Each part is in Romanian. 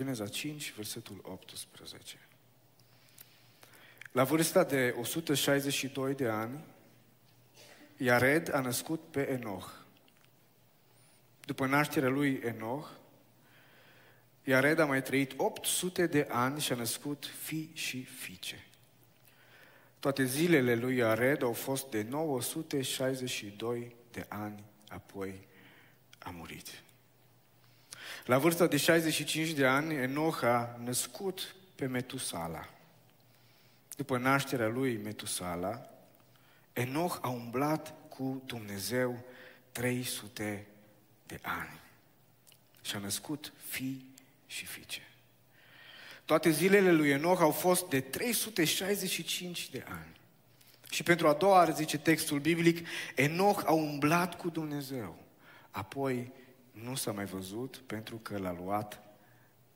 Geneza 5, versetul 18. La vârsta de 162 de ani, Iared a născut pe Enoch. După nașterea lui Enoch, Iared a mai trăit 800 de ani și a născut fii și fiice. Toate zilele lui Iared au fost de 962 de ani, apoi a murit. La vârsta de 65 de ani, Enoch a născut pe Metusala. După nașterea lui Metusala, Enoch a umblat cu Dumnezeu 300 de ani și a născut fii și fiice. Toate zilele lui Enoch au fost de 365 de ani. Și pentru a doua oară, zice textul biblic, Enoch a umblat cu Dumnezeu. Apoi nu s-a mai văzut pentru că l-a luat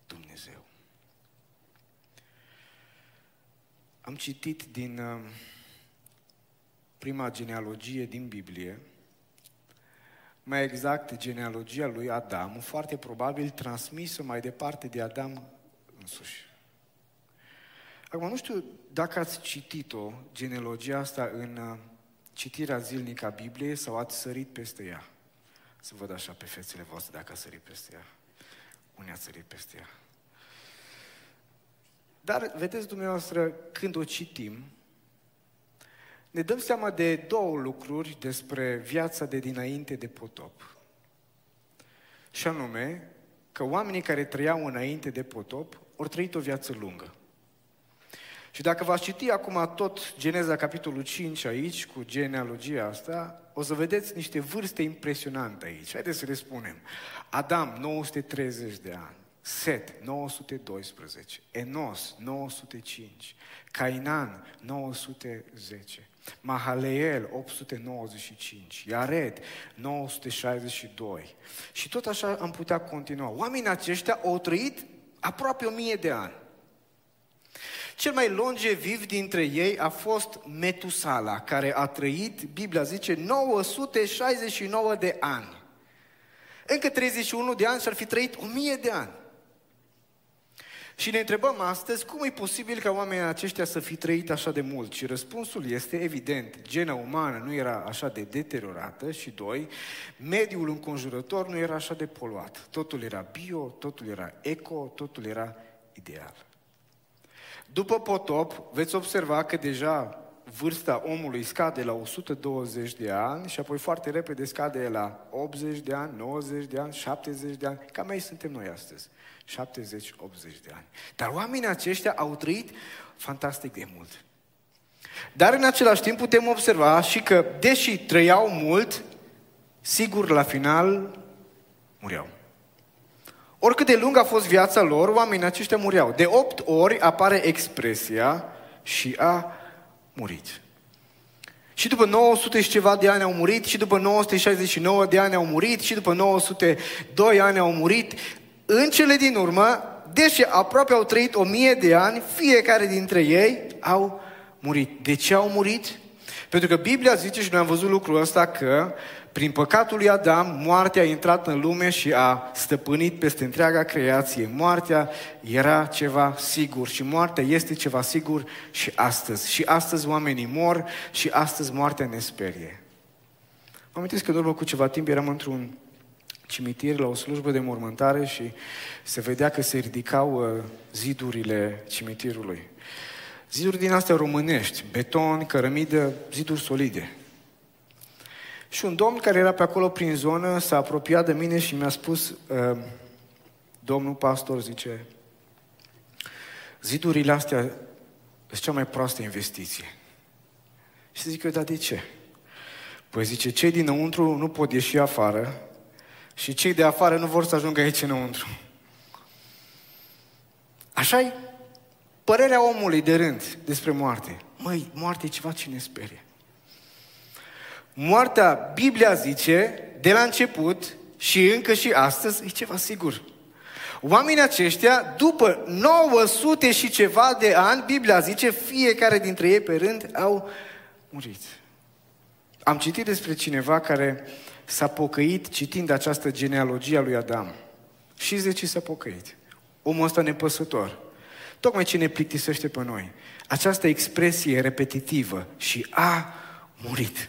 Dumnezeu. Am citit din uh, prima genealogie din Biblie, mai exact genealogia lui Adam, foarte probabil transmisă mai departe de Adam însuși. Acum, nu știu dacă ați citit-o, genealogia asta, în uh, citirea zilnică a Bibliei sau ați sărit peste ea. Să văd așa pe fețele voastre dacă ați sărit peste ea. Unii ați sărit peste ea. Dar, vedeți dumneavoastră, când o citim, ne dăm seama de două lucruri despre viața de dinainte de potop. Și anume, că oamenii care trăiau înainte de potop au trăit o viață lungă. Și dacă v-ați citi acum tot Geneza capitolul 5 aici, cu genealogia asta, o să vedeți niște vârste impresionante aici. Haideți să le spunem. Adam, 930 de ani. Set, 912. Enos, 905. Cainan, 910. Mahaleel 895, Iared 962. Și tot așa am putea continua. Oamenii aceștia au trăit aproape o mie de ani. Cel mai longeviv dintre ei a fost Metusala, care a trăit, Biblia zice, 969 de ani. Încă 31 de ani și ar fi trăit 1000 de ani. Și ne întrebăm astăzi cum e posibil ca oamenii aceștia să fi trăit așa de mult? Și răspunsul este evident. Gena umană nu era așa de deteriorată și doi, mediul înconjurător nu era așa de poluat. Totul era bio, totul era eco, totul era ideal. După potop, veți observa că deja vârsta omului scade la 120 de ani și apoi foarte repede scade la 80 de ani, 90 de ani, 70 de ani. Cam aici suntem noi astăzi. 70-80 de ani. Dar oamenii aceștia au trăit fantastic de mult. Dar în același timp putem observa și că, deși trăiau mult, sigur la final mureau. Oricât de lungă a fost viața lor, oamenii aceștia mureau. De opt ori apare expresia și a murit. Și după 900 și ceva de ani au murit, și după 969 de ani au murit, și după 902 ani au murit. În cele din urmă, deși aproape au trăit o mie de ani, fiecare dintre ei au murit. De ce au murit? Pentru că Biblia zice, și noi am văzut lucrul ăsta, că prin păcatul lui Adam, moartea a intrat în lume și a stăpânit peste întreaga creație. Moartea era ceva sigur și moartea este ceva sigur și astăzi. Și astăzi oamenii mor și astăzi moartea ne sperie. Mă amintesc că în urmă cu ceva timp eram într-un cimitir la o slujbă de mormântare și se vedea că se ridicau uh, zidurile cimitirului. Ziduri din astea românești, beton, cărămidă, ziduri solide. Și un domn care era pe acolo prin zonă s-a apropiat de mine și mi-a spus, uh, domnul pastor, zice, zidurile astea sunt cea mai proastă investiție. Și zic eu, dar de ce? Păi zice, cei dinăuntru nu pot ieși afară și cei de afară nu vor să ajungă aici înăuntru. așa e părerea omului de rând despre moarte. Măi, moarte e ceva ce ne sperie. Moartea, Biblia zice, de la început și încă și astăzi, e ceva sigur. Oamenii aceștia, după 900 și ceva de ani, Biblia zice, fiecare dintre ei pe rând au murit. Am citit despre cineva care s-a pocăit citind această genealogie a lui Adam. Și zece s-a pocăit. omul ăsta nepăsător. Tocmai ce ne plictisește pe noi. Această expresie repetitivă și a murit.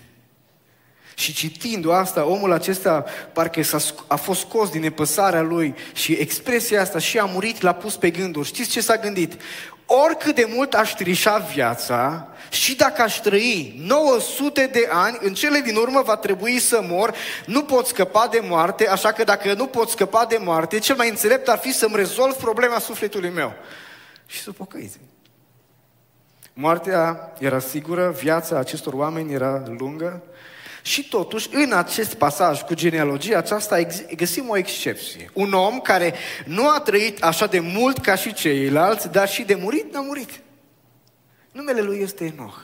Și citind asta, omul acesta parcă s-a, a fost scos din nepăsarea lui și expresia asta și a murit l-a pus pe gânduri. Știți ce s-a gândit? Oricât de mult aș trișa viața și dacă aș trăi 900 de ani, în cele din urmă va trebui să mor, nu pot scăpa de moarte, așa că dacă nu pot scăpa de moarte, cel mai înțelept ar fi să-mi rezolv problema sufletului meu. Și să pocăiți. Moartea era sigură, viața acestor oameni era lungă, și totuși, în acest pasaj cu genealogia aceasta, găsim o excepție. Un om care nu a trăit așa de mult ca și ceilalți, dar și de murit n-a murit. Numele lui este Enoch.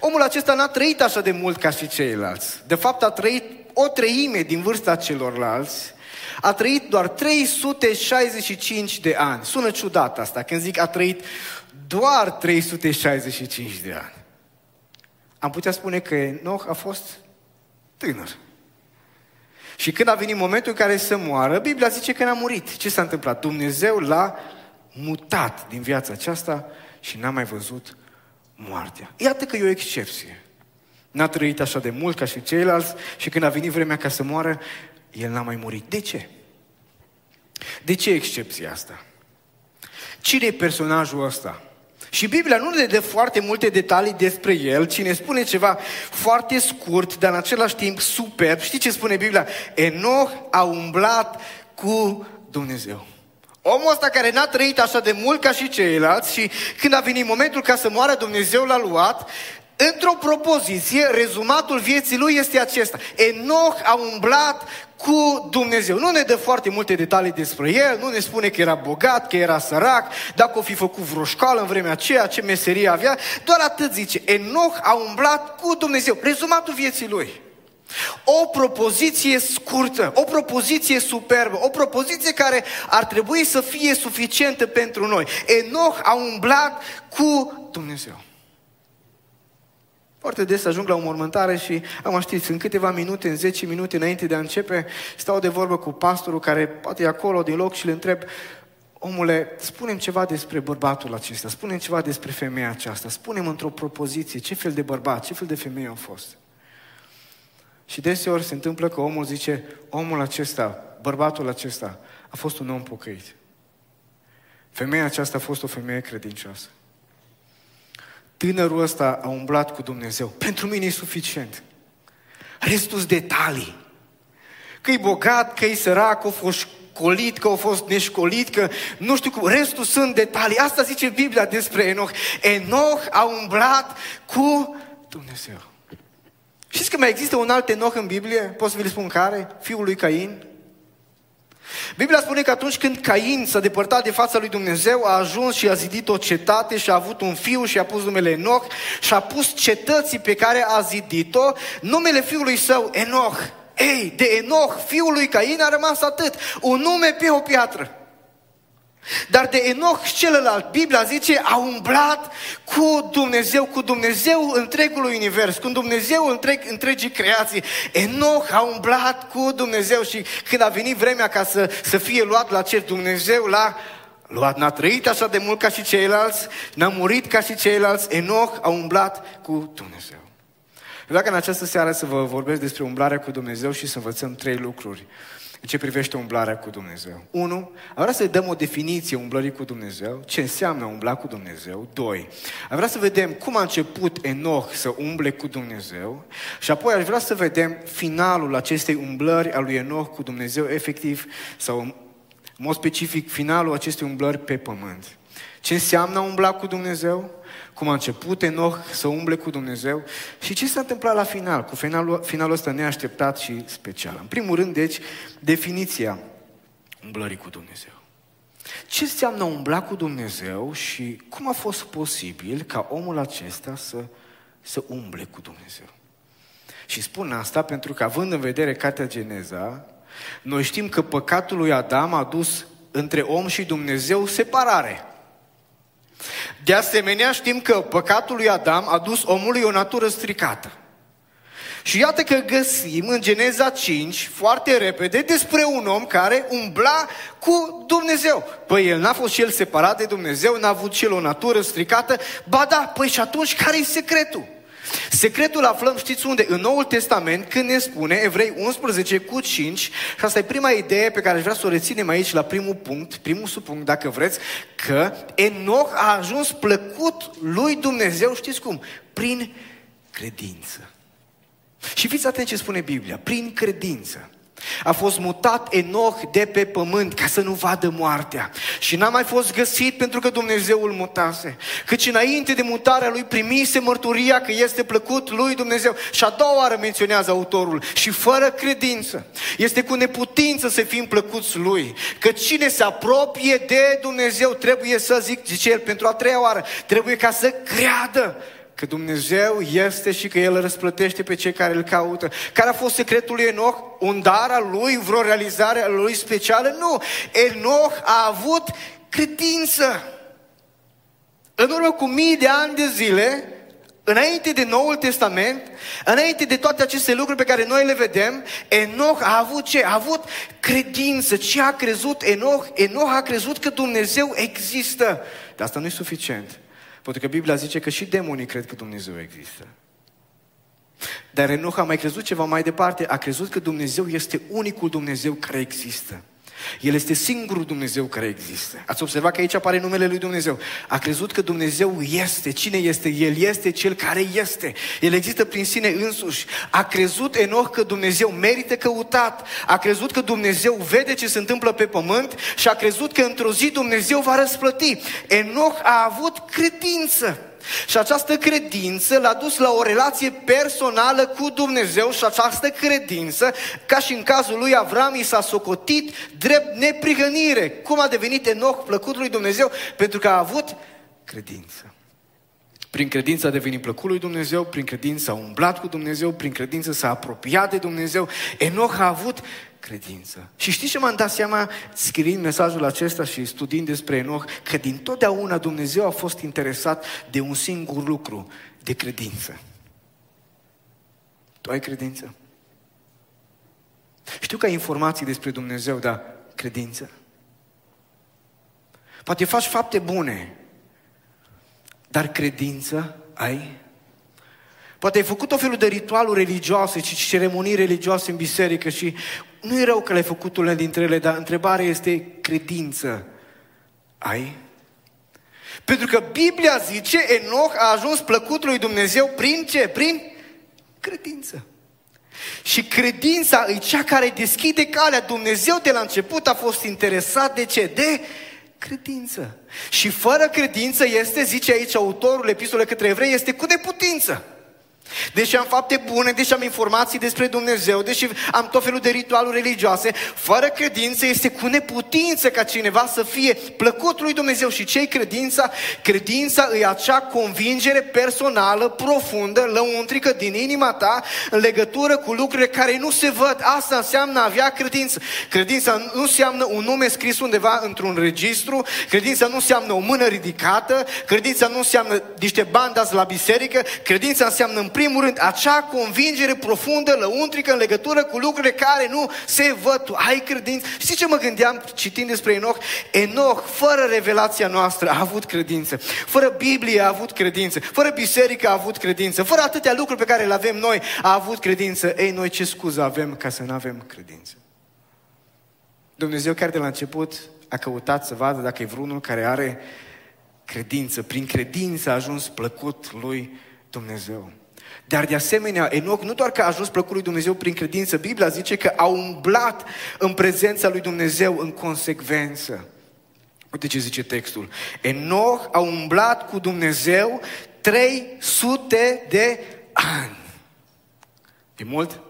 Omul acesta n-a trăit așa de mult ca și ceilalți. De fapt, a trăit o treime din vârsta celorlalți. A trăit doar 365 de ani. Sună ciudat asta, când zic a trăit doar 365 de ani am putea spune că Enoch a fost tânăr. Și când a venit momentul în care să moară, Biblia zice că n-a murit. Ce s-a întâmplat? Dumnezeu l-a mutat din viața aceasta și n-a mai văzut moartea. Iată că e o excepție. N-a trăit așa de mult ca și ceilalți și când a venit vremea ca să moară, el n-a mai murit. De ce? De ce excepția asta? Cine e personajul ăsta? Și Biblia nu ne dă foarte multe detalii despre el, ci ne spune ceva foarte scurt, dar în același timp superb. Știi ce spune Biblia? Enoch a umblat cu Dumnezeu. Omul ăsta care n-a trăit așa de mult ca și ceilalți și când a venit momentul ca să moară, Dumnezeu l-a luat, într-o propoziție, rezumatul vieții lui este acesta. Enoch a umblat cu Dumnezeu. Nu ne dă foarte multe detalii despre el, nu ne spune că era bogat, că era sărac, dacă o fi făcut vreo școală în vremea aceea, ce meserie avea, doar atât zice. Enoch a umblat cu Dumnezeu. Rezumatul vieții lui. O propoziție scurtă, o propoziție superbă, o propoziție care ar trebui să fie suficientă pentru noi. Enoch a umblat cu Dumnezeu. Foarte des ajung la o mormântare și, am știți, în câteva minute, în 10 minute înainte de a începe, stau de vorbă cu pastorul care poate e acolo din loc și îl întreb, omule, spunem ceva despre bărbatul acesta, spunem ceva despre femeia aceasta, spunem într-o propoziție ce fel de bărbat, ce fel de femeie au fost. Și deseori se întâmplă că omul zice, omul acesta, bărbatul acesta, a fost un om pocăit. Femeia aceasta a fost o femeie credincioasă. Tânărul ăsta a umblat cu Dumnezeu. Pentru mine e suficient. Restul detalii. Că e bogat, că e sărac, că a fost școlit, că a fost neșcolit, că nu știu cum. Restul sunt detalii. Asta zice Biblia despre Enoch. Enoch a umblat cu Dumnezeu. Știți că mai există un alt Enoch în Biblie? Pot să vi-l spun care? Fiul lui Cain. Biblia spune că atunci când Cain s-a depărtat de fața lui Dumnezeu, a ajuns și a zidit o cetate și a avut un fiu și a pus numele Enoch și a pus cetății pe care a zidit-o numele fiului său Enoch. Ei, de Enoch, fiul lui Cain, a rămas atât, un nume pe o piatră. Dar de Enoch celălalt, Biblia zice, a umblat cu Dumnezeu, cu Dumnezeu întregului univers, cu Dumnezeu întreg, întregii creații. Enoch a umblat cu Dumnezeu și când a venit vremea ca să, să fie luat la cer, Dumnezeu l-a luat. N-a trăit așa de mult ca și ceilalți, n-a murit ca și ceilalți. Enoch a umblat cu Dumnezeu. Vreau că în această seară să vă vorbesc despre umblarea cu Dumnezeu și să învățăm trei lucruri în ce privește umblarea cu Dumnezeu. Unu, vrea să dăm o definiție umblării cu Dumnezeu, ce înseamnă umbla cu Dumnezeu. Doi, aș vrea să vedem cum a început Enoch să umble cu Dumnezeu și apoi aș vrea să vedem finalul acestei umblări a lui Enoch cu Dumnezeu, efectiv, sau în mod specific, finalul acestei umblări pe pământ. Ce înseamnă umbla cu Dumnezeu? Cum a început Enoch să umble cu Dumnezeu și ce s-a întâmplat la final, cu finalul, finalul ăsta neașteptat și special. În primul rând, deci, definiția umblării cu Dumnezeu. Ce înseamnă umbla cu Dumnezeu și cum a fost posibil ca omul acesta să, să umble cu Dumnezeu? Și spun asta pentru că, având în vedere Cartea Geneza, noi știm că păcatul lui Adam a dus între om și Dumnezeu separare. De asemenea, știm că păcatul lui Adam a dus omului o natură stricată. Și iată că găsim în Geneza 5, foarte repede, despre un om care umbla cu Dumnezeu. Păi el n-a fost și el separat de Dumnezeu, n-a avut și el o natură stricată. Ba da, păi și atunci care e secretul? Secretul aflăm, știți unde? În Noul Testament, când ne spune, Evrei 11 cu 5, și asta e prima idee pe care aș vrea să o reținem aici la primul punct, primul subpunct, dacă vreți, că Enoch a ajuns plăcut lui Dumnezeu, știți cum? Prin credință. Și fiți atenți ce spune Biblia, prin credință. A fost mutat Enoch de pe pământ ca să nu vadă moartea. Și n-a mai fost găsit pentru că Dumnezeu îl mutase. Căci înainte de mutarea lui primise mărturia că este plăcut lui Dumnezeu. Și a doua oară menționează autorul. Și fără credință. Este cu neputință să fim plăcuți lui. Că cine se apropie de Dumnezeu trebuie să zic, zice el pentru a treia oară, trebuie ca să creadă că Dumnezeu este și că El răsplătește pe cei care îl caută. Care a fost secretul lui Enoch? Un dar al lui, vreo realizare a lui specială? Nu! Enoch a avut credință. În urmă cu mii de ani de zile, înainte de Noul Testament, înainte de toate aceste lucruri pe care noi le vedem, Enoch a avut ce? A avut credință. Ce a crezut Enoch? Enoch a crezut că Dumnezeu există. Dar asta nu e suficient. Pentru că Biblia zice că și demonii cred că Dumnezeu există. Dar Enoch a mai crezut ceva mai departe, a crezut că Dumnezeu este unicul Dumnezeu care există. El este singurul Dumnezeu care există. Ați observat că aici apare numele lui Dumnezeu. A crezut că Dumnezeu este. Cine este? El este cel care este. El există prin sine însuși. A crezut Enoch că Dumnezeu merită căutat. A crezut că Dumnezeu vede ce se întâmplă pe pământ și a crezut că într-o zi Dumnezeu va răsplăti. Enoch a avut credință. Și această credință l-a dus la o relație personală cu Dumnezeu și această credință, ca și în cazul lui Avram, i s-a socotit drept neprihănire. Cum a devenit Enoch plăcut lui Dumnezeu? Pentru că a avut credință. Prin credință a devenit plăcut lui Dumnezeu, prin credință a umblat cu Dumnezeu, prin credință s-a apropiat de Dumnezeu. Enoch a avut credință. Și știți ce m-am dat seama scriind mesajul acesta și studiind despre Enoch? Că din totdeauna Dumnezeu a fost interesat de un singur lucru, de credință. Tu ai credință? Știu că ai informații despre Dumnezeu, dar credință? Poate faci fapte bune, dar credință ai? Poate ai făcut o felul de ritualuri religioase și ceremonii religioase în biserică și nu e rău că le-ai făcut unele dintre ele, dar întrebarea este credință. Ai? Pentru că Biblia zice, Enoch a ajuns plăcut lui Dumnezeu prin ce? Prin credință. Și credința e cea care deschide calea. Dumnezeu de la început a fost interesat de ce? De credință. Și fără credință este, zice aici autorul epistolei către evrei, este cu neputință. Deși am fapte bune, deși am informații despre Dumnezeu, deși am tot felul de ritualuri religioase, fără credință este cu neputință ca cineva să fie plăcut lui Dumnezeu. Și ce credința? Credința e acea convingere personală, profundă, lăuntrică din inima ta, în legătură cu lucrurile care nu se văd. Asta înseamnă a avea credință. Credința nu înseamnă un nume scris undeva într-un registru, credința nu înseamnă o mână ridicată, credința nu înseamnă niște bandați la biserică, credința înseamnă în primul rând, acea convingere profundă, lăuntrică, în legătură cu lucrurile care nu se văd. Tu ai credință? Știi ce mă gândeam citind despre Enoch? Enoch, fără revelația noastră, a avut credință. Fără Biblie a avut credință. Fără biserică a avut credință. Fără atâtea lucruri pe care le avem noi, a avut credință. Ei, noi ce scuză avem ca să nu avem credință? Dumnezeu chiar de la început a căutat să vadă dacă e vreunul care are credință. Prin credință a ajuns plăcut lui Dumnezeu. Dar de asemenea, Enoch nu doar că a ajuns plăcut lui Dumnezeu prin credință, Biblia zice că a umblat în prezența lui Dumnezeu în consecvență. Uite ce zice textul. Enoch a umblat cu Dumnezeu 300 de ani. E mult?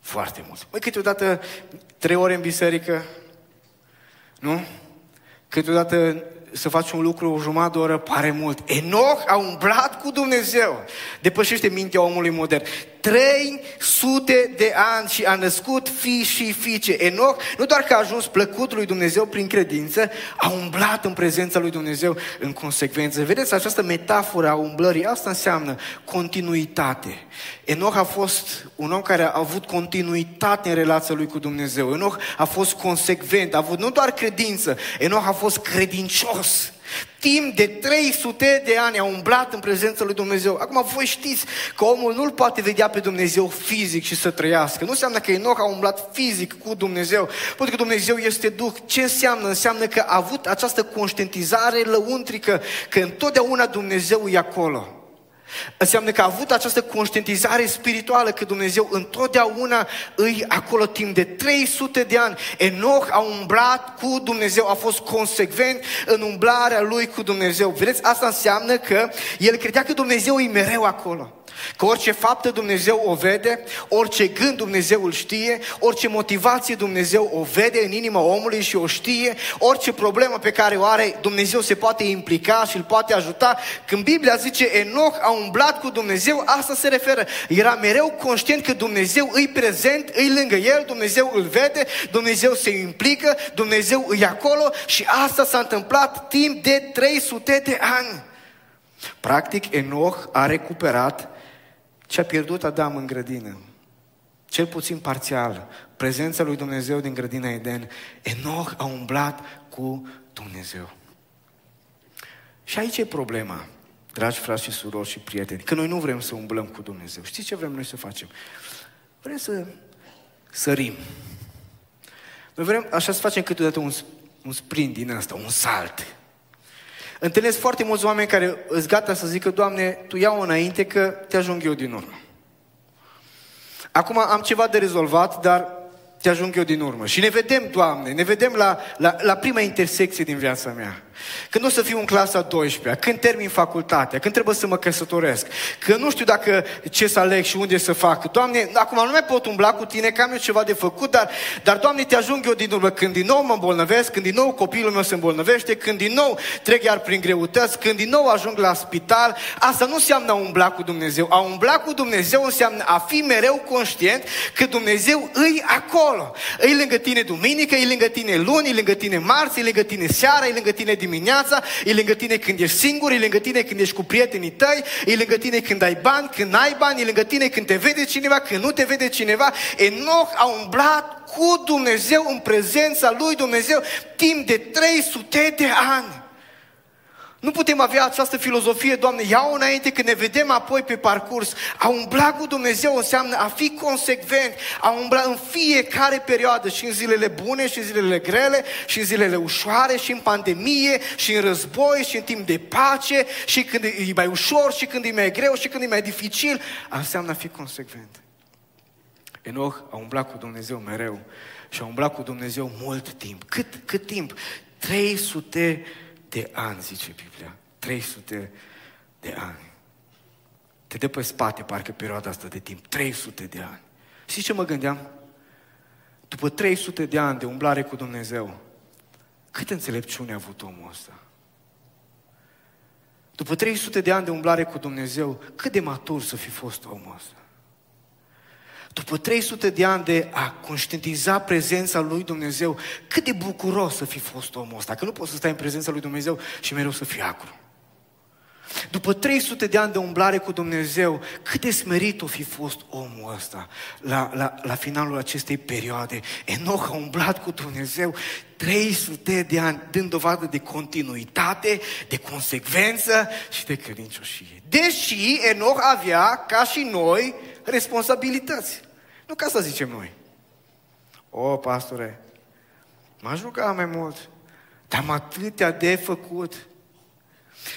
Foarte mult. Măi, câteodată trei ore în biserică, nu? Câteodată să faci un lucru o jumătate de oră, pare mult. Enoch a umblat cu Dumnezeu. Depășește mintea omului modern. 300 de ani și a născut fii și fiice. Enoch nu doar că a ajuns plăcut lui Dumnezeu prin credință, a umblat în prezența lui Dumnezeu în consecvență. Vedeți, această metaforă a umblării, asta înseamnă continuitate. Enoch a fost un om care a avut continuitate în relația lui cu Dumnezeu. Enoch a fost consecvent, a avut nu doar credință, Enoch a fost credincios. Timp de 300 de ani a umblat în prezența lui Dumnezeu. Acum voi știți că omul nu-L poate vedea pe Dumnezeu fizic și să trăiască. Nu înseamnă că Enoch a umblat fizic cu Dumnezeu, pentru că Dumnezeu este Duh. Ce înseamnă? Înseamnă că a avut această conștientizare lăuntrică, că întotdeauna Dumnezeu e acolo. Înseamnă că a avut această conștientizare spirituală că Dumnezeu întotdeauna îi acolo timp de 300 de ani. Enoch a umblat cu Dumnezeu, a fost consecvent în umblarea lui cu Dumnezeu. Vedeți, asta înseamnă că el credea că Dumnezeu e mereu acolo. Că orice faptă Dumnezeu o vede, orice gând Dumnezeu îl știe, orice motivație Dumnezeu o vede în inima omului și o știe, orice problemă pe care o are, Dumnezeu se poate implica și îl poate ajuta. Când Biblia zice Enoch a umblat cu Dumnezeu, asta se referă. Era mereu conștient că Dumnezeu îi prezent, îi lângă el, Dumnezeu îl vede, Dumnezeu se implică, Dumnezeu îi acolo și asta s-a întâmplat timp de 300 de ani. Practic, Enoch a recuperat ce a pierdut Adam în grădină, cel puțin parțial, prezența lui Dumnezeu din grădina Eden, Enoch a umblat cu Dumnezeu. Și aici e problema, dragi frați și surori și prieteni, că noi nu vrem să umblăm cu Dumnezeu. Știți ce vrem noi să facem? Vrem să sărim. Noi vrem, așa să facem câteodată un, un sprint din asta, un salt. Întâlnesc foarte mulți oameni care îți gata să zică, Doamne, Tu iau înainte că te ajung eu din urmă. Acum am ceva de rezolvat, dar te ajung eu din urmă. Și ne vedem, Doamne, ne vedem la, la, la prima intersecție din viața mea. Când o să fiu în clasa 12 când termin facultatea, când trebuie să mă căsătoresc, când nu știu dacă ce să aleg și unde să fac. Doamne, acum nu mai pot umbla cu tine, că am eu ceva de făcut, dar, dar Doamne, te ajung eu din urmă. Când din nou mă îmbolnăvesc, când din nou copilul meu se îmbolnăvește, când din nou trec iar prin greutăți, când din nou ajung la spital, asta nu înseamnă a umbla cu Dumnezeu. A umbla cu Dumnezeu înseamnă a fi mereu conștient că Dumnezeu îi acolo. Îi lângă tine duminică, îi lângă tine luni, îi lângă tine marți, îi lângă tine seara, îi lângă tine dimineața, e lângă tine când ești singur, e lângă tine când ești cu prietenii tăi, e lângă tine când ai bani, când n-ai bani, e lângă tine când te vede cineva, când nu te vede cineva. Enoch a umblat cu Dumnezeu în prezența lui Dumnezeu timp de 300 de ani. Nu putem avea această filozofie, Doamne, iau înainte că ne vedem apoi pe parcurs. A umbla cu Dumnezeu înseamnă a fi consecvent, a umbla în fiecare perioadă, și în zilele bune, și în zilele grele, și în zilele ușoare, și în pandemie, și în război, și în timp de pace, și când e mai ușor, și când e mai greu, și când e mai dificil. Înseamnă a fi consecvent. Enoch a umblat cu Dumnezeu mereu și a umblat cu Dumnezeu mult timp. Cât, cât timp? 300 de ani, zice Biblia. 300 de ani. Te dă pe spate, parcă, perioada asta de timp. 300 de ani. Și ce mă gândeam? După 300 de ani de umblare cu Dumnezeu, cât înțelepciune a avut omul ăsta? După 300 de ani de umblare cu Dumnezeu, cât de matur să fi fost omul ăsta? După 300 de ani de a conștientiza prezența lui Dumnezeu, cât de bucuros să fi fost omul ăsta, că nu poți să stai în prezența lui Dumnezeu și mereu să fii acru. După 300 de ani de umblare cu Dumnezeu, cât de smerit o fi fost omul ăsta la, la, la finalul acestei perioade. Enoch a umblat cu Dumnezeu 300 de ani, dând dovadă de continuitate, de consecvență și de credincioșie. Deși Enoch avea, ca și noi, responsabilități. Nu ca să zicem noi. O, pastore, m-aș ruga mai mult, dar am atâtea de făcut.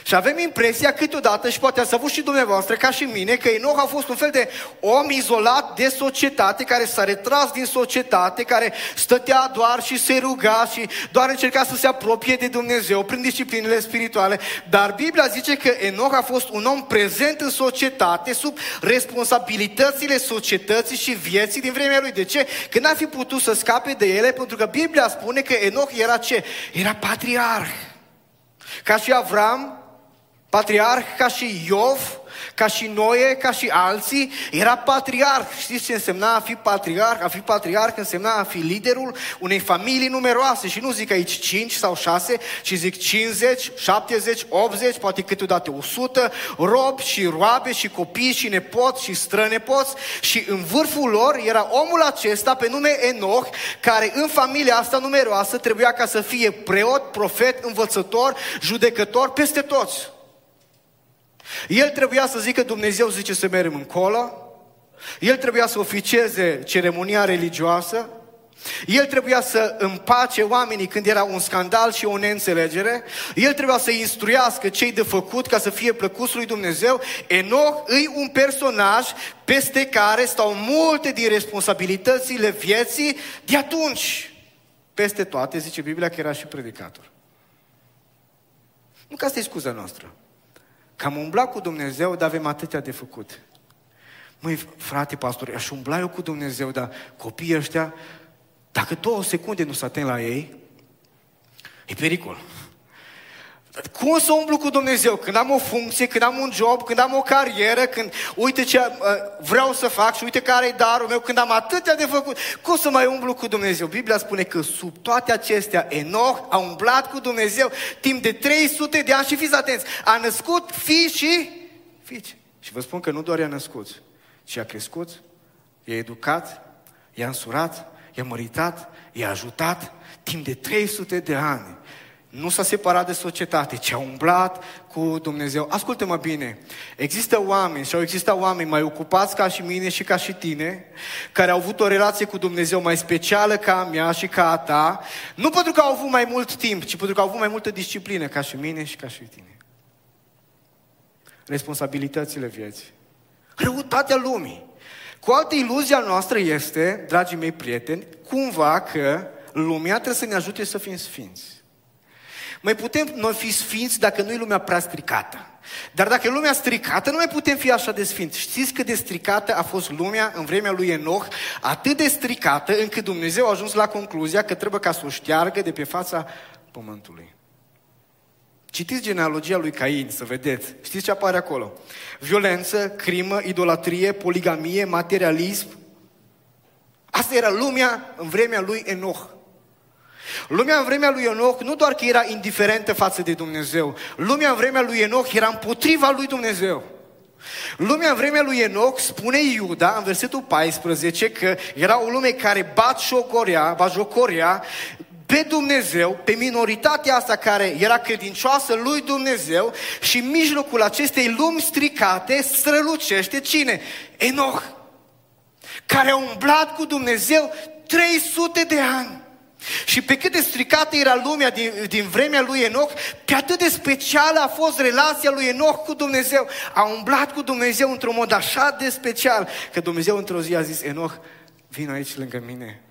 Și avem impresia câteodată, și poate ați avut și dumneavoastră, ca și mine, că Enoch a fost un fel de om izolat de societate, care s-a retras din societate, care stătea doar și se ruga și doar încerca să se apropie de Dumnezeu prin disciplinele spirituale. Dar Biblia zice că Enoch a fost un om prezent în societate, sub responsabilitățile societății și vieții din vremea lui. De ce? Că n-a fi putut să scape de ele, pentru că Biblia spune că Enoch era ce? Era patriarh. Ca și Avram, patriarh, ca și Iov, ca și Noe, ca și alții, era patriarh. Știți ce însemna a fi patriarh? A fi patriarh însemna a fi liderul unei familii numeroase. Și nu zic aici 5 sau 6, ci zic 50, 70, 80, poate câteodată 100, robi și roabe și copii și nepoți și strănepoți. Și în vârful lor era omul acesta pe nume Enoch, care în familia asta numeroasă trebuia ca să fie preot, profet, învățător, judecător peste toți. El trebuia să zică Dumnezeu zice să mergem încolo, el trebuia să oficieze ceremonia religioasă, el trebuia să împace oamenii când era un scandal și o neînțelegere. El trebuia să instruiască cei de făcut ca să fie plăcuți lui Dumnezeu. Enoch îi un personaj peste care stau multe din responsabilitățile vieții de atunci. Peste toate, zice Biblia, că era și predicator. Nu că asta e scuza noastră. Că am umblat cu Dumnezeu, dar avem atâtea de făcut. Măi, frate pastor, aș umbla eu cu Dumnezeu, dar copiii ăștia, dacă două secunde nu s-a la ei, e pericol. Cum să umblu cu Dumnezeu? Când am o funcție, când am un job, când am o carieră, când uite ce uh, vreau să fac și uite care e darul meu, când am atâtea de făcut, cum să mai umblu cu Dumnezeu? Biblia spune că sub toate acestea Enoch a umblat cu Dumnezeu timp de 300 de ani și fiți atenți, a născut fii și fiici. Și vă spun că nu doar i-a născut, ci a crescut, i-a educat, i-a însurat, i-a măritat, i-a ajutat timp de 300 de ani nu s-a separat de societate, ci a umblat cu Dumnezeu. Ascultă-mă bine, există oameni și au existat oameni mai ocupați ca și mine și ca și tine, care au avut o relație cu Dumnezeu mai specială ca a mea și ca a ta, nu pentru că au avut mai mult timp, ci pentru că au avut mai multă disciplină ca și mine și ca și tine. Responsabilitățile vieții. Răutatea lumii. Cu altă iluzia noastră este, dragii mei prieteni, cumva că lumea trebuie să ne ajute să fim sfinți. Mai putem noi fi sfinți dacă nu e lumea prea stricată. Dar dacă e lumea stricată, nu mai putem fi așa de sfinți. Știți cât de stricată a fost lumea în vremea lui Enoch? Atât de stricată încât Dumnezeu a ajuns la concluzia că trebuie ca să o șteargă de pe fața pământului. Citiți genealogia lui Cain, să vedeți. Știți ce apare acolo? Violență, crimă, idolatrie, poligamie, materialism. Asta era lumea în vremea lui Enoch. Lumea în vremea lui Enoch nu doar că era indiferentă față de Dumnezeu, lumea în vremea lui Enoch era împotriva lui Dumnezeu. Lumea în vremea lui Enoch spune Iuda în versetul 14 că era o lume care bat șocorea, jocorea pe Dumnezeu, pe minoritatea asta care era credincioasă lui Dumnezeu și în mijlocul acestei lumi stricate strălucește cine? Enoch, care a umblat cu Dumnezeu 300 de ani. Și pe cât de stricată era lumea din, din vremea lui Enoch, pe atât de specială a fost relația lui Enoch cu Dumnezeu. A umblat cu Dumnezeu într-un mod așa de special, că Dumnezeu într-o zi a zis, Enoch, vin aici lângă mine.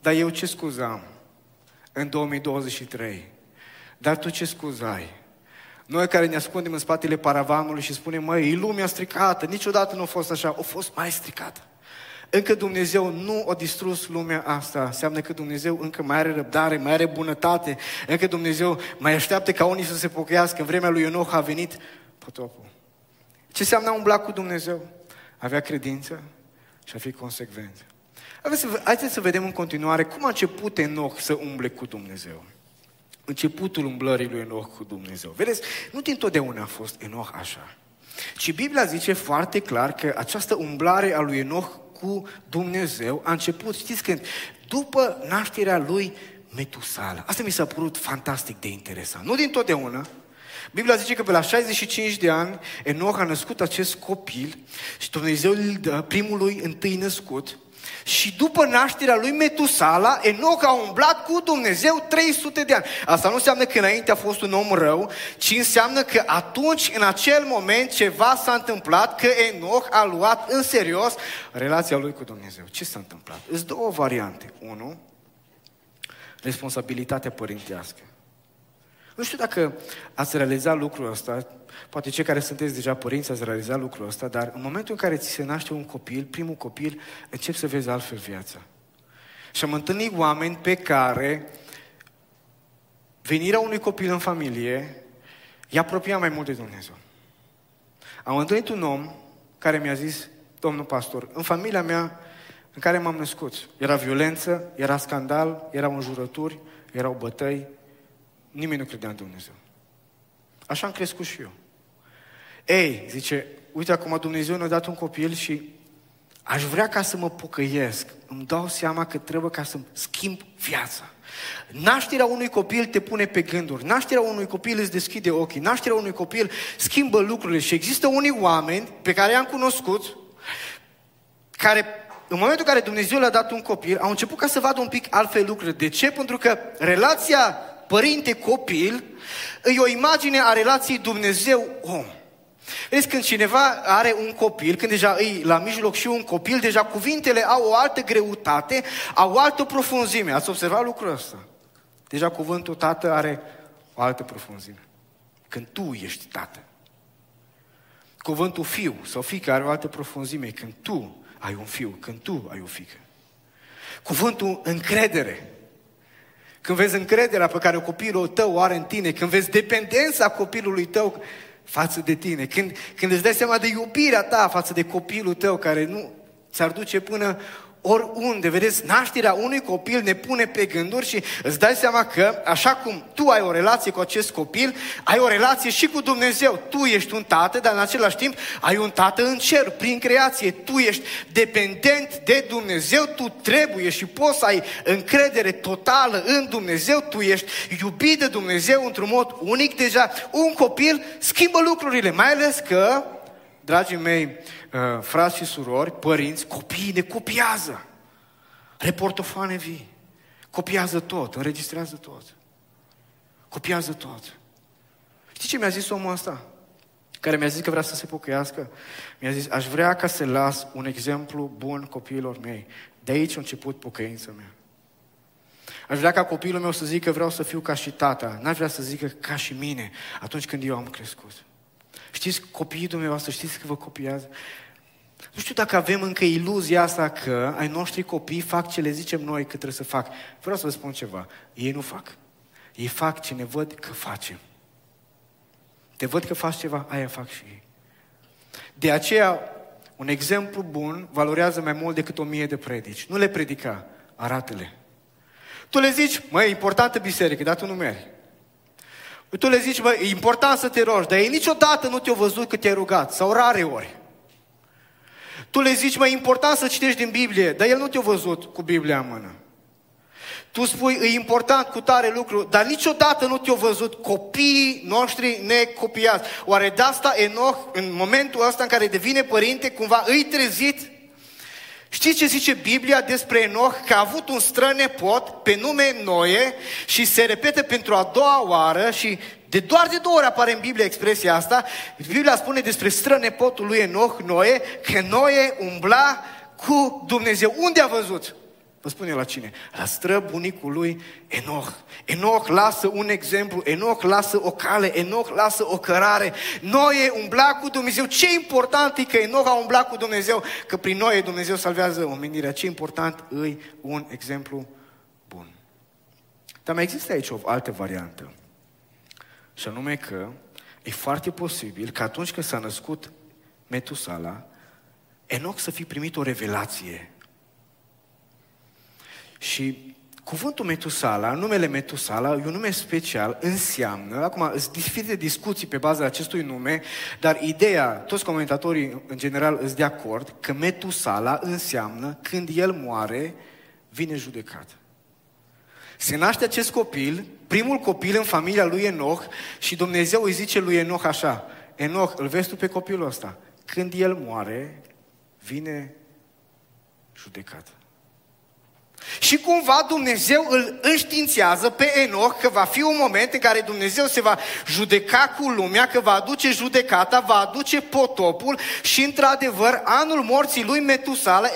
Dar eu ce scuză am în 2023? Dar tu ce scuză ai? Noi care ne ascundem în spatele paravanului și spunem, măi, e lumea stricată, niciodată nu a fost așa, a fost mai stricată. Încă Dumnezeu nu a distrus lumea asta. Înseamnă că Dumnezeu încă mai are răbdare, mai are bunătate. Încă Dumnezeu mai așteaptă ca unii să se pocăiască. În vremea lui Enoch a venit potopul. Ce înseamnă a umbla cu Dumnezeu? Avea credință și a fi consecvent. Haideți să vedem în continuare cum a început Enoch să umble cu Dumnezeu. Începutul umblării lui Enoch cu Dumnezeu. Vedeți, nu dintotdeauna a fost Enoch așa. Și Biblia zice foarte clar că această umblare a lui Enoch cu Dumnezeu a început, știți când? După nașterea lui Metusala. Asta mi s-a părut fantastic de interesant. Nu din totdeauna. Biblia zice că pe la 65 de ani Enoch a născut acest copil și Dumnezeu îl dă primului întâi născut și după nașterea lui Metusala, Enoch a umblat cu Dumnezeu 300 de ani. Asta nu înseamnă că înainte a fost un om rău, ci înseamnă că atunci, în acel moment, ceva s-a întâmplat, că Enoch a luat în serios relația lui cu Dumnezeu. Ce s-a întâmplat? Îți două variante. Unu, responsabilitatea părintească. Nu știu dacă ați realizat lucrul ăsta, poate cei care sunteți deja părinți ați realizat lucrul ăsta, dar în momentul în care ți se naște un copil, primul copil, începi să vezi altfel viața. Și am întâlnit oameni pe care venirea unui copil în familie i-a apropiat mai mult de Dumnezeu. Am întâlnit un om care mi-a zis, domnul pastor, în familia mea în care m-am născut, era violență, era scandal, erau înjurături, erau bătăi, nimeni nu credea în Dumnezeu. Așa am crescut și eu. Ei, zice, uite acum Dumnezeu ne-a dat un copil și aș vrea ca să mă pocăiesc. Îmi dau seama că trebuie ca să schimb viața. Nașterea unui copil te pune pe gânduri, nașterea unui copil îți deschide ochii, nașterea unui copil schimbă lucrurile și există unii oameni pe care i-am cunoscut, care în momentul în care Dumnezeu le-a dat un copil, au început ca să vadă un pic altfel lucruri. De ce? Pentru că relația părinte-copil e o imagine a relației Dumnezeu-om. Vezi, când cineva are un copil, când deja îi la mijloc și un copil, deja cuvintele au o altă greutate, au o altă profunzime. Ați observat lucrul ăsta? Deja cuvântul tată are o altă profunzime. Când tu ești tată. Cuvântul fiu sau fică are o altă profunzime. Când tu ai un fiu, când tu ai o fică. Cuvântul încredere. Când vezi încrederea pe care copilul tău o are în tine, când vezi dependența copilului tău față de tine, când, când îți dai seama de iubirea ta față de copilul tău care nu ți-ar duce până oriunde, vedeți, nașterea unui copil ne pune pe gânduri și îți dai seama că, așa cum tu ai o relație cu acest copil, ai o relație și cu Dumnezeu. Tu ești un tată, dar în același timp ai un tată în cer, prin creație. Tu ești dependent de Dumnezeu, tu trebuie și poți să ai încredere totală în Dumnezeu, tu ești iubit de Dumnezeu într-un mod unic deja. Un copil schimbă lucrurile, mai ales că, dragii mei, Uh, frați și surori, părinți, copiii ne copiază. Reportofane vii. Copiază tot, înregistrează tot. Copiază tot. Știi ce mi-a zis omul ăsta? Care mi-a zis că vrea să se pocăiască? Mi-a zis, aș vrea ca să las un exemplu bun copiilor mei. De aici a început pocăința mea. Aș vrea ca copilul meu să zică vreau să fiu ca și tata. N-aș vrea să zică ca și mine atunci când eu am crescut. Știți, copiii dumneavoastră, știți că vă copiază? Nu știu dacă avem încă iluzia asta că ai noștri copii fac ce le zicem noi că trebuie să fac. Vreau să vă spun ceva. Ei nu fac. Ei fac ce ne văd că facem. Te văd că faci ceva, aia fac și ei. De aceea, un exemplu bun valorează mai mult decât o mie de predici. Nu le predica, arată-le. Tu le zici, măi, e importantă biserică, dar tu nu mergi. Tu le zici, măi, e important să te rogi, dar ei niciodată nu te-au văzut că te-ai rugat, sau rare ori. Tu le zici, mai important să citești din Biblie, dar el nu te-a văzut cu Biblia în mână. Tu spui, e important cu tare lucru, dar niciodată nu te-au văzut copiii noștri necopiați. Oare de asta Enoch, în momentul ăsta în care devine părinte, cumva îi trezit? Știți ce zice Biblia despre Enoch? Că a avut un strănepot pe nume Noe și se repete pentru a doua oară și de doar de două ori apare în Biblie expresia asta. Biblia spune despre strănepotul lui Enoch, Noe, că Noe umbla cu Dumnezeu. Unde a văzut? Vă spune la cine? La străbunicul lui Enoch. Enoch lasă un exemplu, Enoch lasă o cale, Enoch lasă o cărare. Noe umbla cu Dumnezeu. Ce important e că Enoch a umblat cu Dumnezeu, că prin Noe Dumnezeu salvează omenirea. Ce important e un exemplu bun. Dar mai există aici o altă variantă. Și anume că e foarte posibil că atunci când s-a născut Metusala, Enoch să fi primit o revelație. Și cuvântul Metusala, numele Metusala, e un nume special, înseamnă, acum sunt diferite discuții pe baza acestui nume, dar ideea, toți comentatorii în general îți de acord, că Metusala înseamnă când el moare, vine judecat. Se naște acest copil, primul copil în familia lui Enoch și Dumnezeu îi zice lui Enoch așa, Enoch, îl vezi tu pe copilul ăsta? Când el moare, vine judecat. Și cumva Dumnezeu îl înștiințează pe Enoch că va fi un moment în care Dumnezeu se va judeca cu lumea, că va aduce judecata, va aduce potopul și într-adevăr anul morții lui Metusala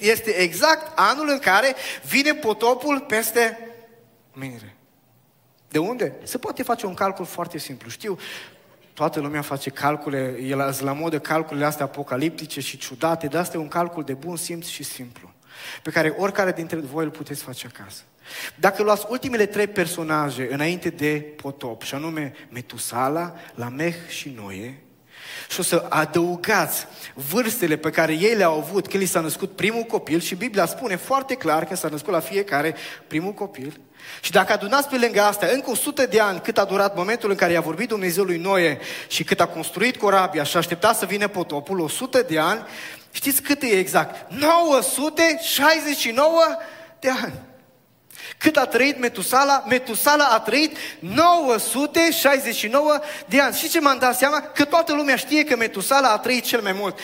este exact anul în care vine potopul peste omenire. De unde? Se poate face un calcul foarte simplu. Știu, toată lumea face calcule, el la modă calculele astea apocaliptice și ciudate, dar asta e un calcul de bun simț și simplu. pe care oricare dintre voi îl puteți face acasă. Dacă luați ultimele trei personaje înainte de potop, și anume Metusala, Lameh și Noe, și o să adăugați vârstele pe care ei le-au avut când li s-a născut primul copil și Biblia spune foarte clar că s-a născut la fiecare primul copil. Și dacă adunați pe lângă asta încă 100 de ani cât a durat momentul în care i-a vorbit Dumnezeu lui Noe și cât a construit corabia și aștepta să vină potopul, 100 de ani, știți cât e exact? 969 de ani. Cât a trăit Metusala? Metusala a trăit 969 de ani. Și ce m-am dat seama? Că toată lumea știe că Metusala a trăit cel mai mult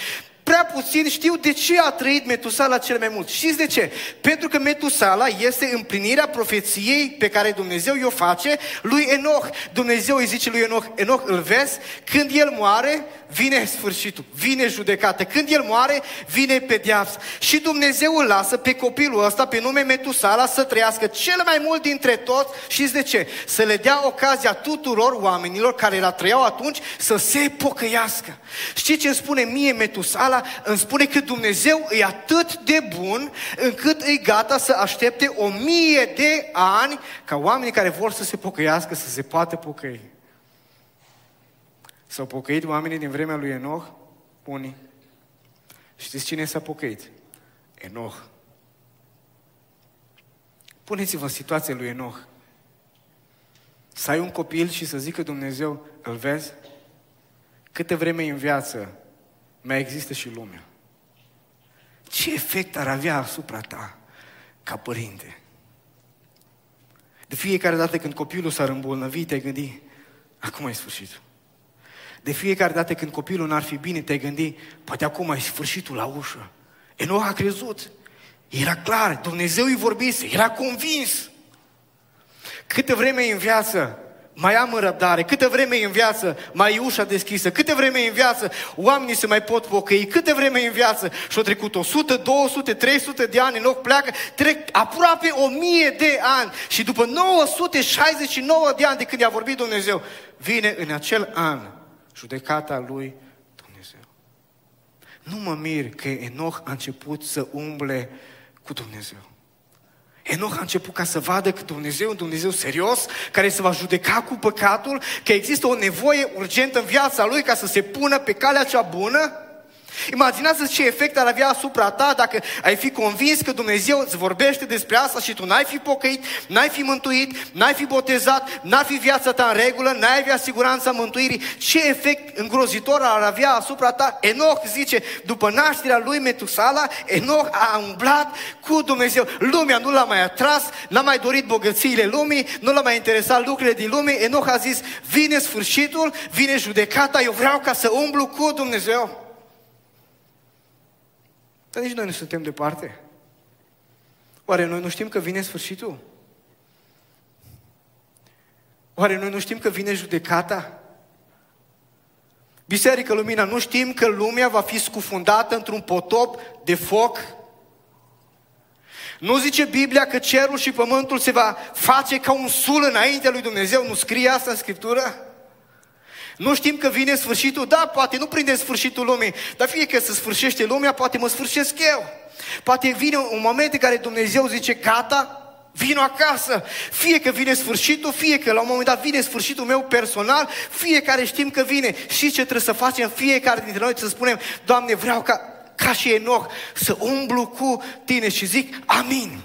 prea puțin știu de ce a trăit Metusala cel mai mult. Știți de ce? Pentru că Metusala este împlinirea profeției pe care Dumnezeu i-o face lui Enoch. Dumnezeu îi zice lui Enoch, Enoch îl vezi? Când el moare, vine sfârșitul, vine judecată. Când el moare, vine pedeapsă. Și Dumnezeu îl lasă pe copilul ăsta, pe nume Metusala, să trăiască cel mai mult dintre toți. Știți de ce? Să le dea ocazia tuturor oamenilor care la trăiau atunci să se pocăiască. Știți ce îmi spune mie Metusala? Îmi spune că Dumnezeu e atât de bun încât e gata să aștepte o mie de ani ca oamenii care vor să se pocăiască să se poată pocăi. S-au pocăit oamenii din vremea lui Enoch? Unii. Știți cine s-a pocăit? Enoch. Puneți-vă în situația lui Enoch. Să ai un copil și să zică Dumnezeu, îl vezi? Câte vreme în viață mai există și lumea. Ce efect ar avea asupra ta ca părinte? De fiecare dată când copilul s-ar îmbolnăvi, te gândi, acum e sfârșitul. De fiecare dată când copilul n-ar fi bine, te gândi, poate acum e sfârșitul la ușă. Enoch a crezut. Era clar, Dumnezeu îi vorbise, era convins. Câte vreme în viață mai am în răbdare, câte vreme în viață mai e ușa deschisă, câte vreme în viață oamenii se mai pot pocăi, câte vreme în viață și-au trecut 100, 200, 300 de ani, în loc pleacă, trec aproape 1000 de ani și după 969 de ani de când i-a vorbit Dumnezeu, vine în acel an judecata lui Dumnezeu. Nu mă mir că Enoch a început să umble cu Dumnezeu. Enoch a început ca să vadă că Dumnezeu e un Dumnezeu serios, care se va judeca cu păcatul, că există o nevoie urgentă în viața lui ca să se pună pe calea cea bună Imaginează ce efect ar avea asupra ta dacă ai fi convins că Dumnezeu îți vorbește despre asta și tu n-ai fi pocăit, n-ai fi mântuit, n-ai fi botezat, n-ar fi viața ta în regulă, n-ai avea siguranța mântuirii. Ce efect îngrozitor ar avea asupra ta? Enoch zice, după nașterea lui Metusala, Enoch a umblat cu Dumnezeu. Lumea nu l-a mai atras, n-a mai dorit bogățiile lumii, nu l-a mai interesat lucrurile din lume. Enoch a zis, vine sfârșitul, vine judecata, eu vreau ca să umblu cu Dumnezeu. Dar nici noi nu suntem departe. Oare noi nu știm că vine sfârșitul? Oare noi nu știm că vine judecata? Biserică Lumina, nu știm că lumea va fi scufundată într-un potop de foc? Nu zice Biblia că cerul și pământul se va face ca un sul înaintea lui Dumnezeu? Nu scrie asta în Scriptură? Nu știm că vine sfârșitul? Da, poate nu prinde sfârșitul lumii, dar fie că se sfârșește lumea, poate mă sfârșesc eu. Poate vine un moment în care Dumnezeu zice, gata, vin acasă. Fie că vine sfârșitul, fie că la un moment dat vine sfârșitul meu personal, fiecare știm că vine. Și ce trebuie să facem fiecare dintre noi? Să spunem, Doamne, vreau ca ca și Enoch, să umblu cu tine și zic, amin.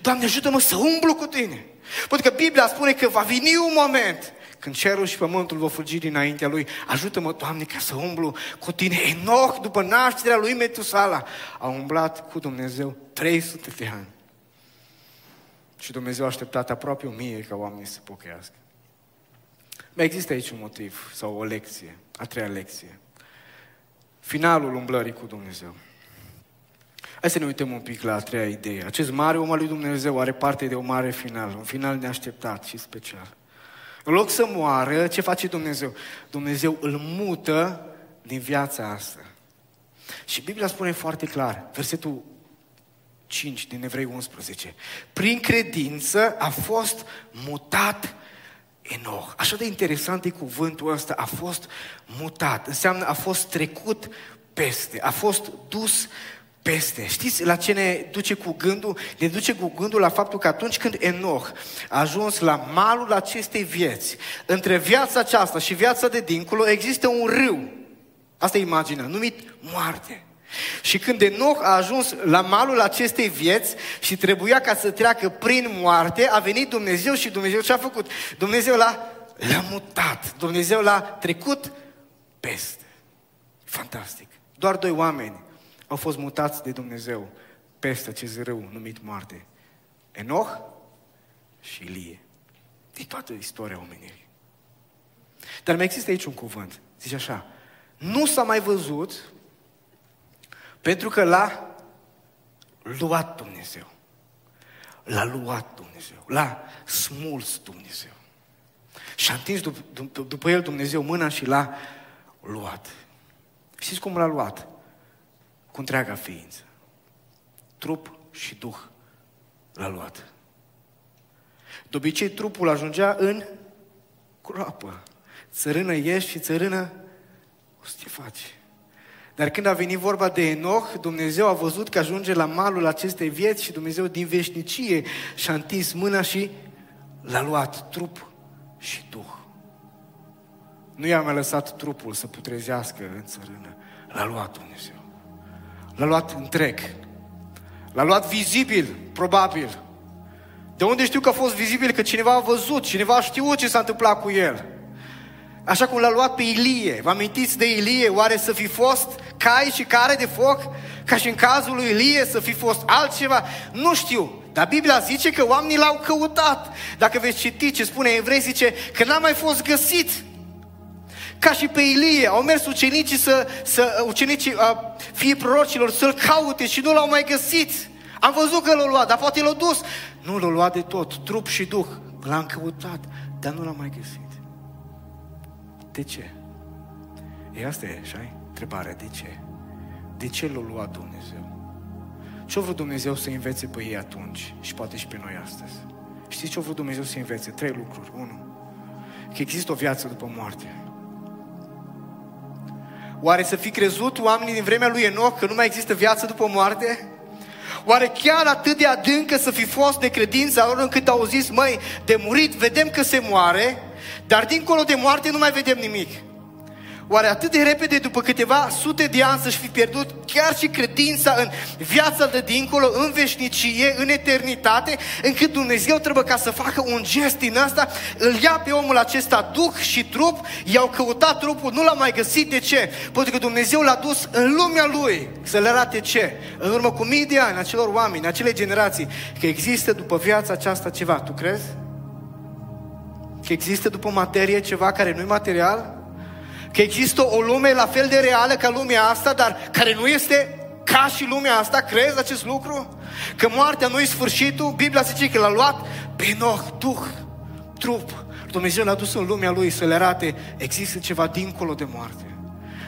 Doamne, ajută-mă să umblu cu tine. Pentru că Biblia spune că va veni un moment când cerul și pământul vor fugi dinaintea lui, ajută-mă, Doamne, ca să umblu cu tine. Enoch, după nașterea lui Metusala, a umblat cu Dumnezeu 300 de ani. Și Dumnezeu a așteptat aproape o mie ca oamenii să pocăiască. Mai există aici un motiv sau o lecție, a treia lecție. Finalul umblării cu Dumnezeu. Hai să ne uităm un pic la a treia idee. Acest mare om al lui Dumnezeu are parte de o mare final, un final neașteptat și special. În loc să moară, ce face Dumnezeu? Dumnezeu îl mută din viața asta. Și Biblia spune foarte clar, versetul 5 din Evrei 11. Prin credință a fost mutat Enoch. Așa de interesant e cuvântul ăsta, a fost mutat. Înseamnă a fost trecut peste, a fost dus peste. Știți la ce ne duce cu gândul? Ne duce cu gândul la faptul că atunci când Enoch a ajuns la malul acestei vieți, între viața aceasta și viața de dincolo există un râu. Asta e imaginea, numit moarte. Și când Enoch a ajuns la malul acestei vieți și trebuia ca să treacă prin moarte, a venit Dumnezeu și Dumnezeu ce a făcut? Dumnezeu l-a, l-a mutat. Dumnezeu l-a trecut peste. Fantastic. Doar doi oameni au fost mutați de Dumnezeu peste acest râu numit moarte. Enoch și Ilie. De toată istoria omenirii. Dar mai există aici un cuvânt. Zice așa, nu s-a mai văzut pentru că l-a luat Dumnezeu. L-a luat Dumnezeu. L-a smuls Dumnezeu. Și a întins dup- după el Dumnezeu mâna și l-a luat. Știți cum l-a luat? Cu întreaga ființă. Trup și duh l-a luat. De obicei trupul ajungea în groapă. Țărână ieși și țărână o să te faci. Dar când a venit vorba de Enoch, Dumnezeu a văzut că ajunge la malul acestei vieți și Dumnezeu din veșnicie și-a întins mâna și l-a luat trup și duh. Nu i-a mai lăsat trupul să putrezească în țărână. L-a luat Dumnezeu. L-a luat întreg. L-a luat vizibil, probabil. De unde știu că a fost vizibil? Că cineva a văzut, cineva a știut ce s-a întâmplat cu el. Așa cum l-a luat pe Ilie. Vă amintiți de Ilie? Oare să fi fost cai și care de foc? Ca și în cazul lui Ilie să fi fost altceva? Nu știu. Dar Biblia zice că oamenii l-au căutat. Dacă veți citi ce spune evrei, zice că n-a mai fost găsit. Ca și pe Ilie, au mers ucenicii să, să ucenicii uh, fie prorocilor să-l caute și nu l-au mai găsit. Am văzut că l-au luat, dar poate l-au dus. Nu l-au luat de tot, trup și duh. L-am căutat, dar nu l-am mai găsit. De ce? E asta e, așa Întrebarea, de ce? De ce l-a luat Dumnezeu? Ce-a vrut Dumnezeu să învețe pe ei atunci și poate și pe noi astăzi? Știți ce a vrut Dumnezeu să învețe? Trei lucruri. Unu, că există o viață după moarte. Oare să fi crezut oamenii din vremea lui Enoch că nu mai există viață după moarte? Oare chiar atât de adâncă să fi fost de credința lor încât au zis, măi, de murit vedem că se moare, dar dincolo de moarte nu mai vedem nimic. Oare atât de repede, după câteva sute de ani, să-și fi pierdut chiar și credința în viața de dincolo, în veșnicie, în eternitate, încât Dumnezeu trebuie ca să facă un gest din asta, îl ia pe omul acesta duc și trup, i-au căutat trupul, nu l-a mai găsit. De ce? Pentru că Dumnezeu l-a dus în lumea lui să le arate ce? În urmă cu mii de ani, acelor oameni, acele generații, că există după viața aceasta ceva. Tu crezi? Că există după materie ceva care nu e material? Că există o lume la fel de reală ca lumea asta, dar care nu este ca și lumea asta? Crezi acest lucru? Că moartea nu e sfârșitul? Biblia zice că l-a luat pe Noch, Duh, trup. Dumnezeu l-a dus în lumea lui să le arate există ceva dincolo de moarte.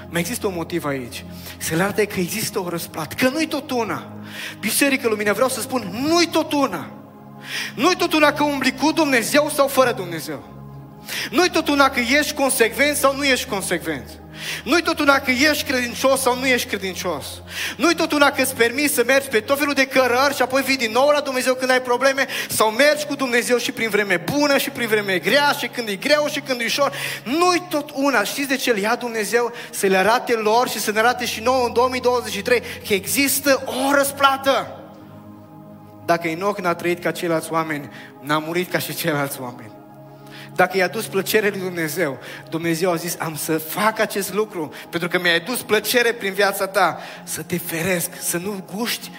Mai există un motiv aici. Să le arate că există o răsplată. Că nu-i tot una. Biserică Lumina, vreau să spun, nu-i tot una. Nu-i tot una că umbli cu Dumnezeu sau fără Dumnezeu. Nu-i tot una că ești consecvent sau nu ești consecvent. Nu-i tot una că ești credincios sau nu ești credincios. Nu-i tot una că îți permis să mergi pe tot felul de cărări și apoi vii din nou la Dumnezeu când ai probleme sau mergi cu Dumnezeu și prin vreme bună și prin vreme grea și când e greu și când e ușor. Nu-i tot una. Știți de ce îl ia Dumnezeu? Să le arate lor și să ne arate și nouă în 2023 că există o răsplată. Dacă Enoch n-a trăit ca ceilalți oameni, n-a murit ca și ceilalți oameni. Dacă i-a dus plăcere lui Dumnezeu, Dumnezeu a zis, am să fac acest lucru, pentru că mi-ai dus plăcere prin viața ta, să te feresc, să nu guști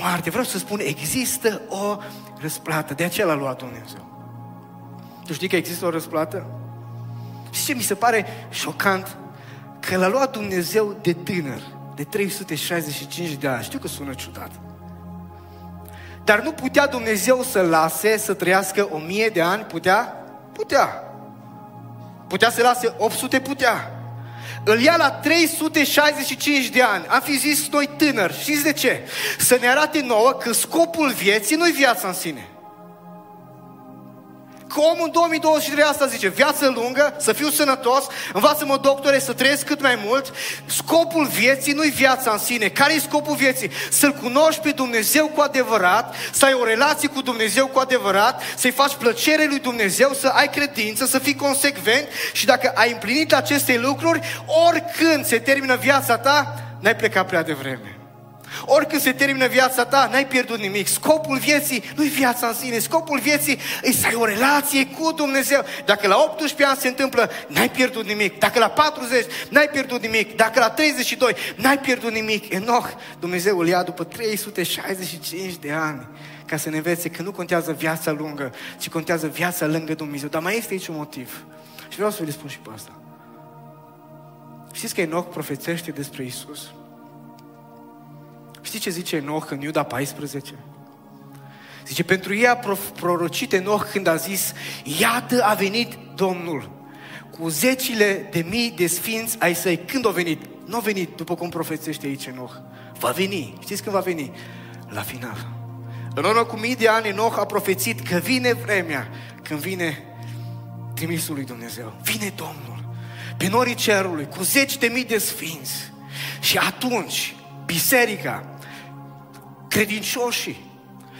moarte. Vreau să spun, există o răsplată. De aceea l-a luat Dumnezeu. Tu știi că există o răsplată? Și ce mi se pare șocant? Că l-a luat Dumnezeu de tânăr, de 365 de ani. Știu că sună ciudat. Dar nu putea Dumnezeu să lase să trăiască o mie de ani? Putea? Putea. Putea să lase 800? Putea. Îl ia la 365 de ani. Am fi zis noi tânări. Știți de ce? Să ne arate nouă că scopul vieții nu-i viața în sine. Că omul în 2023 asta zice, viață lungă, să fiu sănătos, învață-mă doctore să trăiesc cât mai mult. Scopul vieții nu-i viața în sine. Care e scopul vieții? Să-L cunoști pe Dumnezeu cu adevărat, să ai o relație cu Dumnezeu cu adevărat, să-i faci plăcere lui Dumnezeu, să ai credință, să fii consecvent și dacă ai împlinit aceste lucruri, oricând se termină viața ta, n-ai plecat prea devreme. Oricând se termină viața ta, n-ai pierdut nimic. Scopul vieții nu e viața în sine. Scopul vieții e să ai o relație cu Dumnezeu. Dacă la 18 ani se întâmplă, n-ai pierdut nimic. Dacă la 40, n-ai pierdut nimic. Dacă la 32, n-ai pierdut nimic. Enoch, Dumnezeu îl ia după 365 de ani ca să ne învețe că nu contează viața lungă, ci contează viața lângă Dumnezeu. Dar mai este aici un motiv. Și vreau să vă spun și pe asta. Știți că Enoch profețește despre Isus? Știți ce zice Enoch în Iuda 14? Zice, pentru ei a prorocit Enoch când a zis, iată a venit Domnul cu zecile de mii de sfinți ai săi. Când a venit? Nu a venit după cum profețește aici Enoch. Va veni. Știți când va veni? La final. În urmă cu mii de ani Enoch a profețit că vine vremea când vine trimisul lui Dumnezeu. Vine Domnul pe norii cerului cu zeci de mii de sfinți. Și atunci biserica, credincioșii,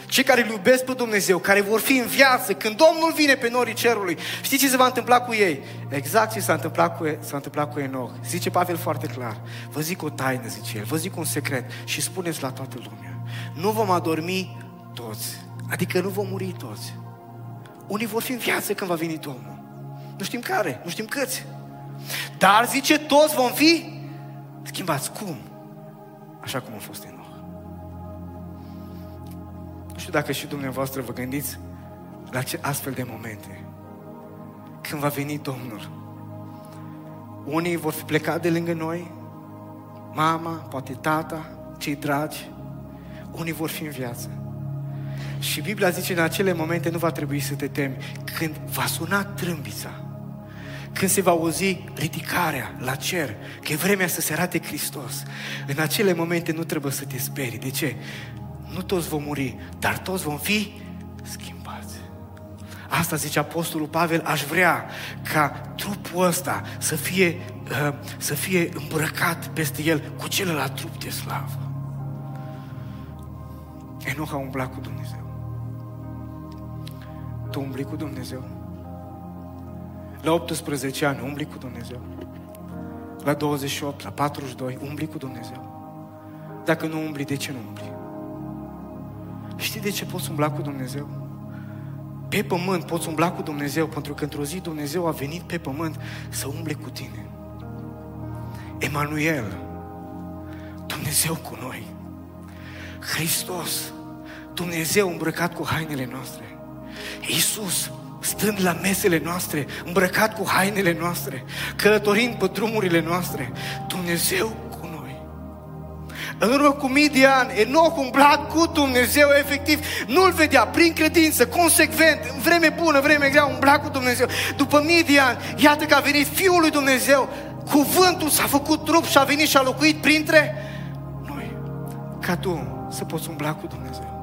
cei care îl iubesc pe Dumnezeu, care vor fi în viață, când Domnul vine pe norii cerului, știți ce se va întâmpla cu ei? Exact ce s-a întâmplat cu, s-a întâmplat cu Enoch. Zice Pavel foarte clar. Vă zic o taină, zice el, vă zic un secret și spuneți la toată lumea. Nu vom adormi toți, adică nu vom muri toți. Unii vor fi în viață când va veni Domnul. Nu știm care, nu știm câți. Dar, zice, toți vom fi schimbați. Cum? Așa cum a fost Enoch. Nu știu dacă și dumneavoastră vă gândiți la ce astfel de momente. Când va veni Domnul. Unii vor fi plecat de lângă noi, mama, poate tata, cei dragi. Unii vor fi în viață. Și Biblia zice, în acele momente nu va trebui să te temi. Când va suna trâmbița, când se va auzi ridicarea la cer, că e vremea să se arate Hristos, în acele momente nu trebuie să te sperii. De ce? Nu toți vom muri, dar toți vom fi schimbați. Asta zice Apostolul Pavel, aș vrea ca trupul ăsta să fie, uh, să fie îmbrăcat peste el cu celălalt trup de slavă. Enoch a umblat cu Dumnezeu. Tu umbli cu Dumnezeu? La 18 ani umbli cu Dumnezeu. La 28, la 42, umbli cu Dumnezeu. Dacă nu umbli, de ce nu umbli? Știi de ce poți umbla cu Dumnezeu? Pe pământ poți umbla cu Dumnezeu, pentru că într-o zi Dumnezeu a venit pe pământ să umble cu tine. Emanuel, Dumnezeu cu noi. Hristos, Dumnezeu îmbrăcat cu hainele noastre. Iisus, stând la mesele noastre, îmbrăcat cu hainele noastre, călătorind pe drumurile noastre, Dumnezeu cu noi. În urmă cu mii de ani, Enoch umbla cu Dumnezeu efectiv, nu-L vedea, prin credință, consecvent, în vreme bună, vreme grea, umbla cu Dumnezeu. După mii de ani, iată că a venit Fiul lui Dumnezeu, cuvântul s-a făcut trup și a venit și a locuit printre noi. Ca tu să poți umbla cu Dumnezeu.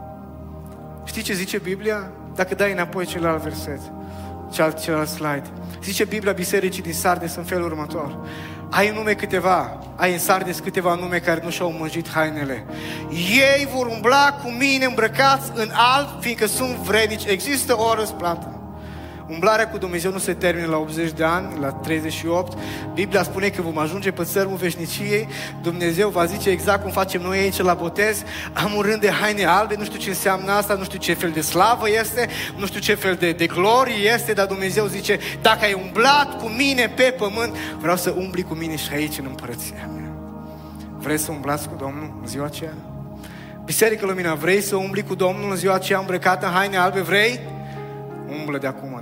Știi ce zice Biblia? Dacă dai înapoi celălalt verset, celălalt, celălalt slide. Zice Biblia Bisericii din Sardes în felul următor. Ai în nume câteva, ai în Sardes câteva nume care nu și-au mânjit hainele. Ei vor umbla cu mine îmbrăcați în alb, fiindcă sunt vrednici. Există o răsplată. Umblarea cu Dumnezeu nu se termină la 80 de ani, la 38. Biblia spune că vom ajunge pe țărmul veșniciei. Dumnezeu va zice exact cum facem noi aici la botez. Am un rând de haine albe, nu știu ce înseamnă asta, nu știu ce fel de slavă este, nu știu ce fel de, de glorie este, dar Dumnezeu zice, dacă ai umblat cu mine pe pământ, vreau să umbli cu mine și aici în împărăția mea. Vrei să umblați cu Domnul în ziua aceea? Biserică Lumina, vrei să umbli cu Domnul în ziua aceea îmbrăcată în haine albe? Vrei? Umblă de acum